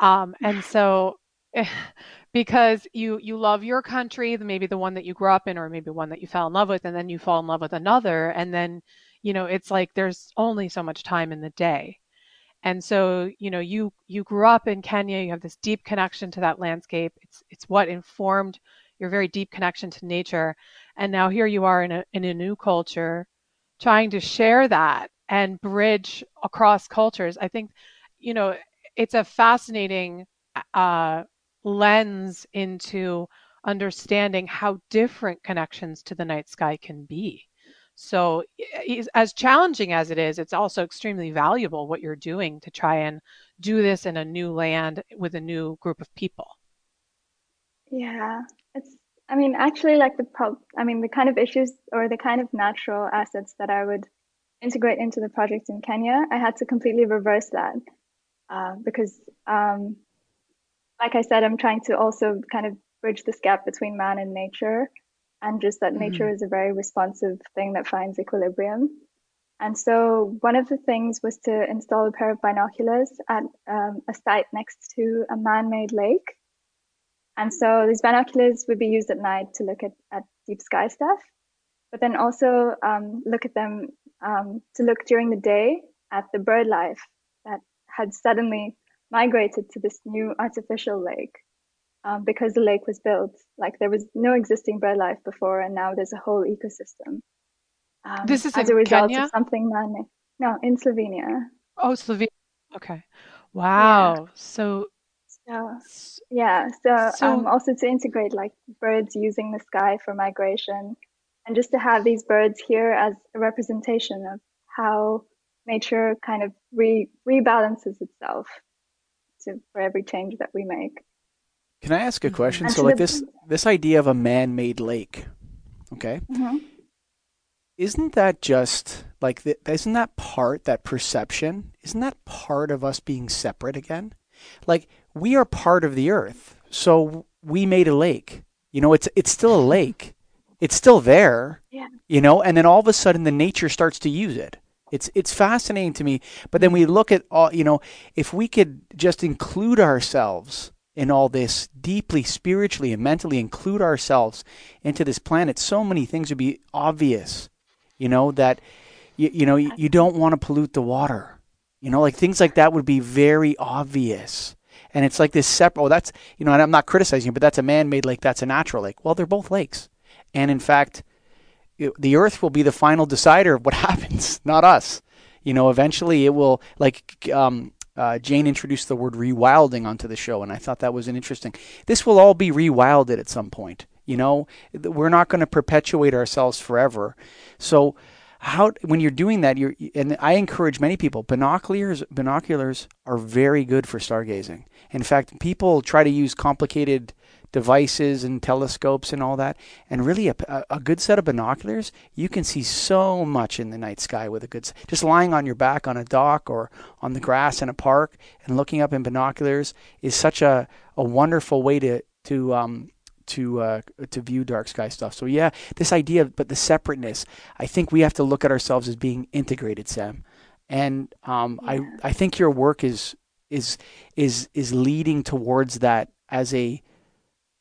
Um and so (laughs) because you you love your country, maybe the one that you grew up in or maybe one that you fell in love with and then you fall in love with another and then, you know, it's like there's only so much time in the day. And so, you know, you you grew up in Kenya, you have this deep connection to that landscape. It's it's what informed your very deep connection to nature. And now here you are in a in a new culture trying to share that and bridge across cultures. I think, you know, it's a fascinating uh, lens into understanding how different connections to the night sky can be. So, as challenging as it is, it's also extremely valuable what you're doing to try and do this in a new land with a new group of people. Yeah, it's, I mean, actually, like the prob, I mean, the kind of issues or the kind of natural assets that I would integrate into the project in Kenya, I had to completely reverse that uh, because, um, like I said, I'm trying to also kind of bridge this gap between man and nature, and just that nature Mhm. is a very responsive thing that finds equilibrium. And so one of the things was to install a pair of binoculars at um, a site next to a man-made lake. And so these binoculars would be used at night to look at, at deep sky stuff, but then also um, look at them um, to look during the day at the bird life that had suddenly migrated to this new artificial lake. um, because the lake was built. Like there was no existing bird life before, and now there's a whole ecosystem. Um, this is as a result Kenya? of something man-made. No, in Slovenia. Oh, Slovenia. Okay. Wow. Yeah. So. So, yeah. So, so um, also to integrate like birds using the sky for migration, and just to have these birds here as a representation of how nature kind of re- rebalances itself to, for every change that we make. Can I ask a question? Mm-hmm. So, like this this idea of a man-made lake, okay? Mm-hmm. Isn't that just like the, isn't that part that perception? Isn't that part of us being separate again? Like we are part of the earth, so we made a lake. You know, it's it's still a lake. It's still there. Yeah. You know, and then all of a sudden the nature starts to use it. It's it's fascinating to me. But then we look at all you know, if we could just include ourselves in all this deeply spiritually and mentally include ourselves into this planet, so many things would be obvious. You know that you, you know you, you don't want to pollute the water. You know, like things like that would be very obvious. And it's like this separate. Oh, that's you know, and I'm not criticizing you, but that's a man-made lake. That's a natural lake. Well, they're both lakes, and in fact, the Earth will be the final decider of what (laughs) happens, not us. You know, eventually it will like um, uh, Jane introduced the word rewilding onto the show, and I thought that was an interesting. This will all be rewilded at some point. You know, we're not going to perpetuate ourselves forever. So, how when you're doing that, you're and I encourage many people. Binoculars, binoculars are very good for stargazing. In fact, people try to use complicated devices and telescopes and all that. And really, a, a, good set of binoculars, you can see so much in the night sky with a good. Just lying on your back on a dock or on the grass in a park and looking up in binoculars is such a, a wonderful way to to um, to uh, to view dark sky stuff. So yeah, this idea, but the separateness. I think we have to look at ourselves as being integrated, Sam. And um, yeah. I I think your work is is is is leading towards that as a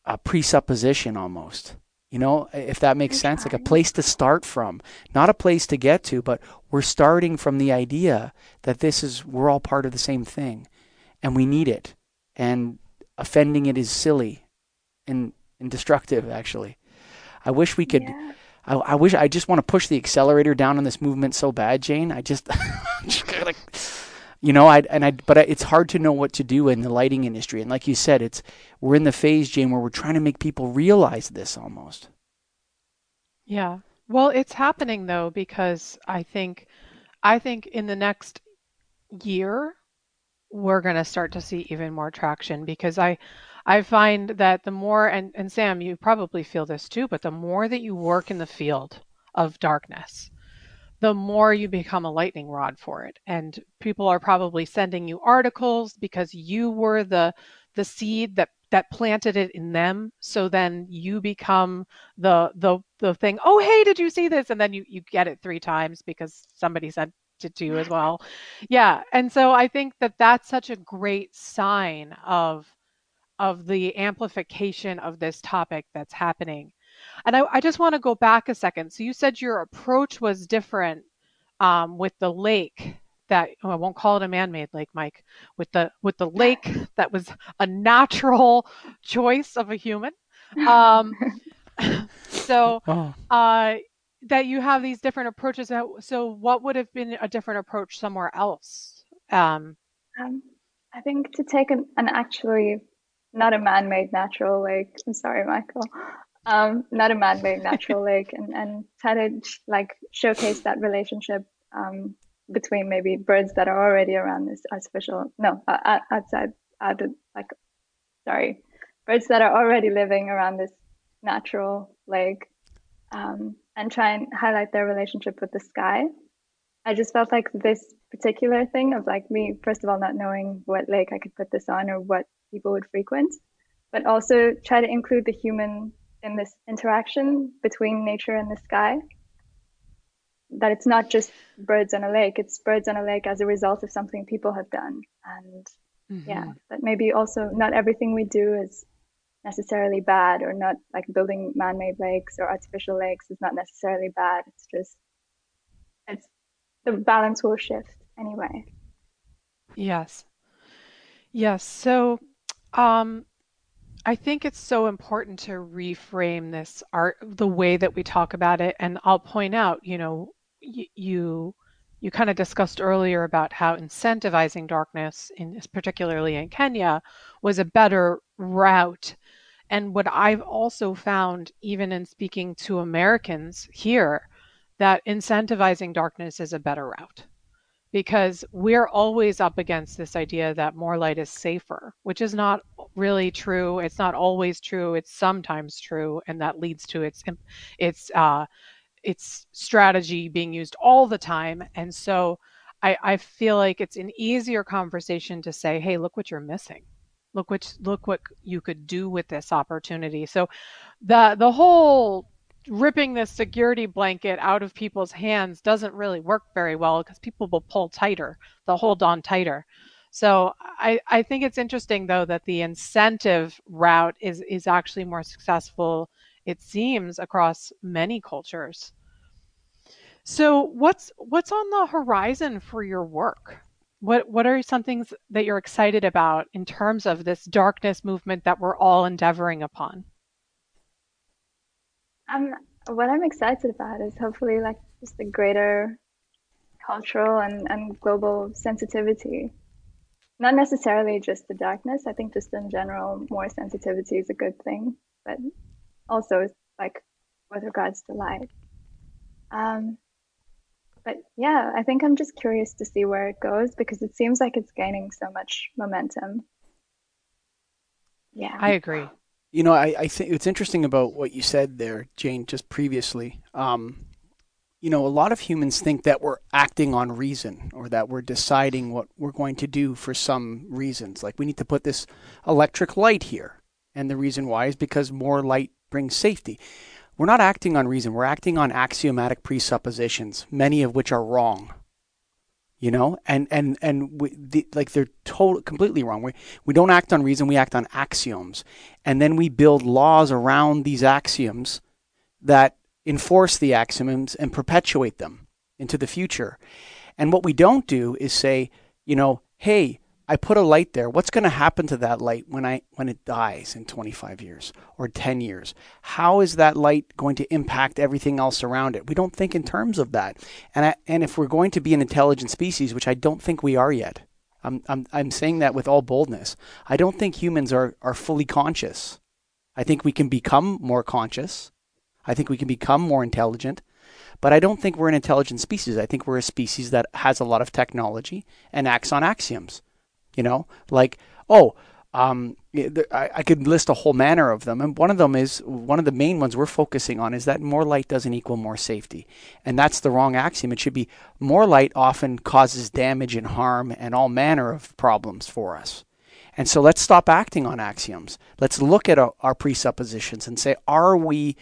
a presupposition almost. You know, if that makes sense, like a place to start from, not a place to get to, but we're starting from the idea that this is we're all part of the same thing, and we need it, and offending it is silly, and and destructive actually. I wish we could. Yeah. I, I, wish I just want to push the accelerator down on this movement so bad, Jane. I just, (laughs) just gotta you know i and i but it's hard to know what to do in the lighting industry and like you said it's we're in the phase jane where we're trying to make people realize this almost yeah well it's happening though because i think i think in the next year we're going to start to see even more traction because i i find that the more and and sam you probably feel this too but the more that you work in the field of darkness the more you become a lightning rod for it. And people are probably sending you articles because you were the the seed that that planted it in them. So then you become the the the thing, oh hey, did you see this? And then you you get it three times because somebody sent it to you as well. Yeah. And so I think that that's such a great sign of of the amplification of this topic that's happening and I, I just want to go back a second. So you said your approach was different um, with the lake that oh, I won't call it a man-made lake, Mike, with the with the lake (laughs) that was a natural choice of a human. Um, (laughs) so (laughs) oh. uh, that you have these different approaches. So what would have been a different approach somewhere else? Um, um, I think to take an, an actually not a man-made natural lake. I'm sorry, Michael um, not a man-made natural (laughs) lake, and and try to like showcase that relationship um, between maybe birds that are already around this artificial no uh, outside out of, like sorry birds that are already living around this natural lake um, and try and highlight their relationship with the sky. I just felt like this particular thing of like me first of all not knowing what lake I could put this on or what people would frequent, but also try to include the human in this interaction between nature and the sky. That it's not just birds on a lake it's birds on a lake as a result of something people have done. And mm-hmm. yeah that maybe also not everything we do is necessarily bad or not like building man-made lakes or artificial lakes is not necessarily bad. It's just it's the balance will shift anyway. Yes. Yes. So um I think it's so important to reframe this art, the way that we talk about it. And I'll point out, you know, y- you you kind of discussed earlier about how incentivizing darkness, in particularly in Kenya, was a better route. And what I've also found, even in speaking to Americans here, that incentivizing darkness is a better route because we're always up against this idea that more light is safer, which is not really true. It's not always true. It's sometimes true, and that leads to its its uh, its strategy being used all the time. And so, I, I feel like it's an easier conversation to say, "Hey, look what you're missing. Look what look what you could do with this opportunity." So, the the whole ripping this security blanket out of people's hands doesn't really work very well because people will pull tighter, they'll hold on tighter. So I, I think it's interesting though that the incentive route is is actually more successful, it seems, across many cultures. So what's what's on the horizon for your work? What what are some things that you're excited about in terms of this darkness movement that we're all endeavoring upon? Um, what I'm excited about is hopefully like just the greater cultural and, and global sensitivity. Not necessarily just the darkness. I think just in general, more sensitivity is a good thing, but also like with regards to light. Um, but yeah, I think I'm just curious to see where it goes because it seems like it's gaining so much momentum. Yeah. I agree. You know, I, I think it's interesting about what you said there, Jane, just previously. Um, you know, a lot of humans think that we're acting on reason or that we're deciding what we're going to do for some reasons. Like we need to put this electric light here. And the reason why is because more light brings safety. We're not acting on reason, we're acting on axiomatic presuppositions, many of which are wrong you know? And and and we, the, like they're totally completely wrong. We we don't act on reason we act on axioms. And then we build laws around these axioms that enforce the axioms and perpetuate them into the future. And what we don't do is say you know hey I put a light there. What's going to happen to that light when I when it dies in 25 years or 10 years? How is that light going to impact everything else around it? We don't think in terms of that. And I, and if we're going to be an intelligent species, which I don't think we are yet. I'm I'm I'm saying that with all boldness. I don't think humans are are fully conscious. I think we can become more conscious. I think we can become more intelligent. But I don't think we're an intelligent species. I think we're a species that has a lot of technology and acts on axioms. You know, like oh, um, I, I could list a whole manner of them, and one of them is one of the main ones we're focusing on is that more light doesn't equal more safety, and that's the wrong axiom. It should be more light often causes damage and harm and all manner of problems for us. And so let's stop acting on axioms. Let's look at our, our presuppositions and say, are we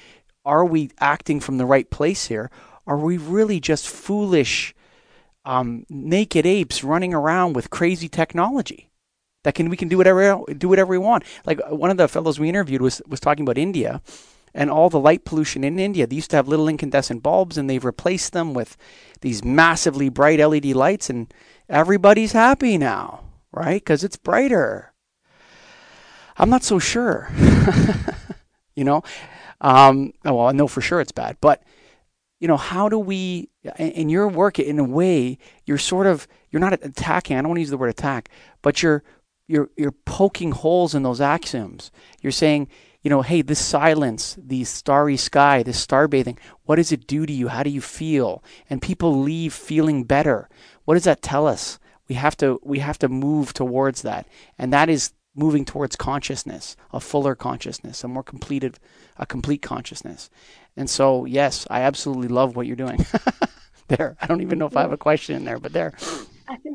are we acting from the right place here? Are we really just foolish um, naked apes running around with crazy technology that can we can do whatever do whatever we want. Like uh, one of the fellows we interviewed was was talking about India and all the light pollution in India. They used to have little incandescent bulbs, and they've replaced them with these massively bright LED lights, and everybody's happy now, right? Because it's brighter. I'm not so sure. (laughs) you know, um, well, I know for sure it's bad, but you know, how do we, in your work, in a way, you're sort of, you're not attacking, I don't want to use the word attack, but you're, you're, you're poking holes in those axioms. You're saying, you know, hey, this silence, the starry sky, this star bathing, what does it do to you? How do you feel? And people leave feeling better. What does that tell us? We have to, we have to move towards that. And that is moving towards consciousness, a fuller consciousness, a more completed, a complete consciousness. And so, yes, I absolutely love what you're doing. (laughs) there, I don't even know if I have a question in there, but there.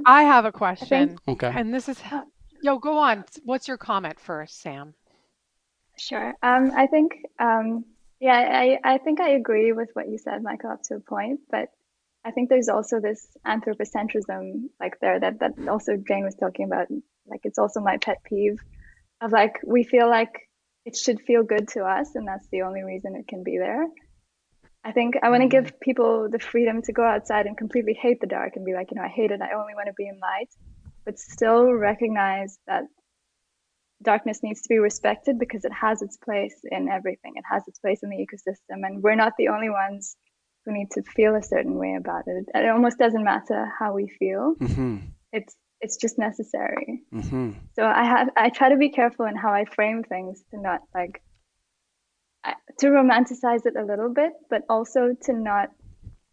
I have a question. Okay. And this is, how, yo, go on. What's your comment first, Sam? Sure. Um, I think, um, yeah, I, I think I agree with what you said, Michael, up to a point, but I think there's also this anthropocentrism like there that, that also Jane was talking about. Like it's also my pet peeve of like we feel like it should feel good to us and that's the only reason it can be there i think i want to give mm-hmm. people the freedom to go outside and completely hate the dark and be like you know i hate it i only want to be in light but still recognize that darkness needs to be respected because it has its place in everything. It has its place in the ecosystem, and we're not the only ones who need to feel a certain way about it. It almost doesn't matter how we feel. Mm-hmm. It's it's just necessary. Mm-hmm. So I have I try to be careful in how I frame things to not like to romanticize it a little bit, but also to not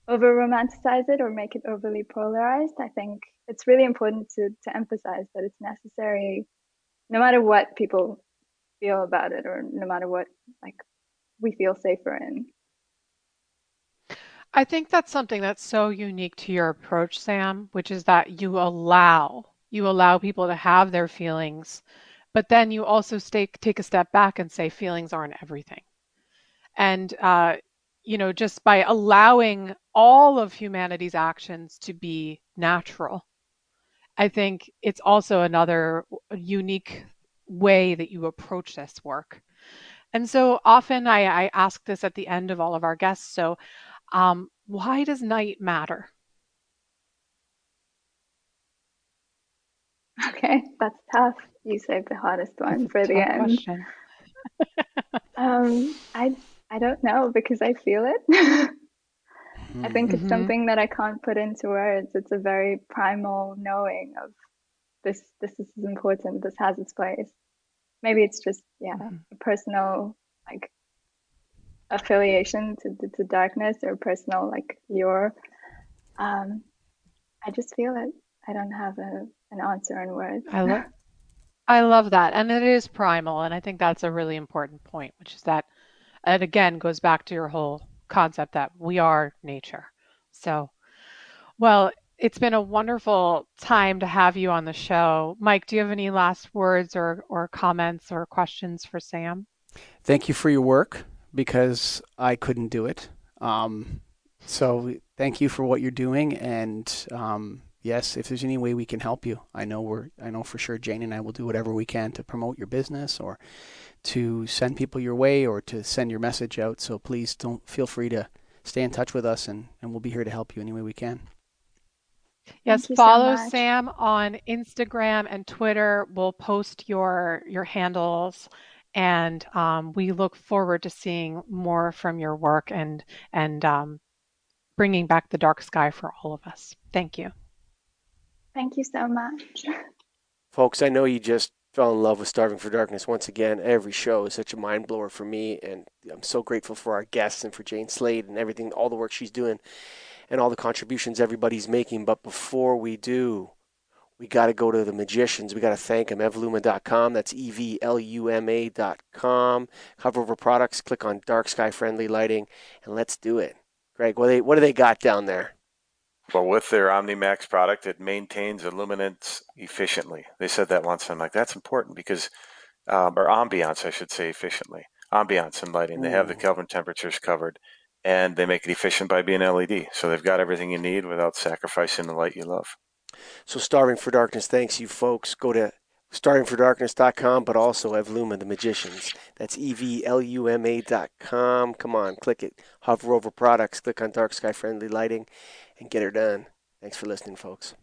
over romanticize it or make it overly polarized. I think it's really important to to emphasize that it's necessary no matter what people feel about it or no matter what like we feel safer in. I think that's something that's so unique to your approach, Sam, which is that you allow you allow people to have their feelings, but then you also stay, take a step back and say feelings aren't everything. And uh, you know, just by allowing all of humanity's actions to be natural, I think it's also another unique way that you approach this work. And so often I, I ask this at the end of all of our guests. So um, why does night matter? Okay, that's tough. You saved the hardest one for the end. (laughs) um, I I don't know because I feel it. (laughs) I think it's mm-hmm. something that I can't put into words. It's a very primal knowing of this. This is important. This has its place. Maybe it's just yeah, mm-hmm. a personal like affiliation to, to, to darkness or personal like your um i just feel it. I don't have a, an answer in words. I love i love that. And it is primal and i think that's a really important point which is that it again goes back to your whole concept that we are nature. So well it's been a wonderful time to have you on the show. Mike do you have any last words or, or comments or questions for sam? Thank you for your work because I couldn't do it. Um, so thank you for what you're doing, and um, yes, if there's any way we can help you, I know we're I know for sure Jane and I will do whatever we can to promote your business or to send people your way or to send your message out. So please don't feel free to stay in touch with us, and and we'll be here to help you any way we can. Yes, follow so Sam on Instagram and Twitter. We'll post your your handles and um, we look forward to seeing more from your work and and um, bringing back the dark sky for all of us. Thank you. Thank you so much. (laughs) Folks, I know you just fell in love with Starving for Darkness once again. Every show is such a mind blower for me, and I'm so grateful for our guests and for Jane Slade and everything, all the work she's doing, and all the contributions everybody's making. But before we do, we got to go to the magicians. We got to thank them. Evluma.com. That's E V L U M A.com. Hover over products, click on dark sky friendly lighting, and let's do it. Greg, what, they, what do they got down there? Well, with their OmniMax product, it maintains illuminance efficiently. They said that once. and I'm like, that's important because, um, or ambiance, I should say, efficiently. Ambiance and lighting. Ooh. They have the Kelvin temperatures covered, and they make it efficient by being LED. So they've got everything you need without sacrificing the light you love. So Starving for Darkness, thanks you folks. Go to starvingfordarkness.com, but also Evluma, the magicians. That's E-V-L-U-M-A dot com. Come on, click it. Hover over products, click on dark sky friendly lighting, and get her done. Thanks for listening, folks.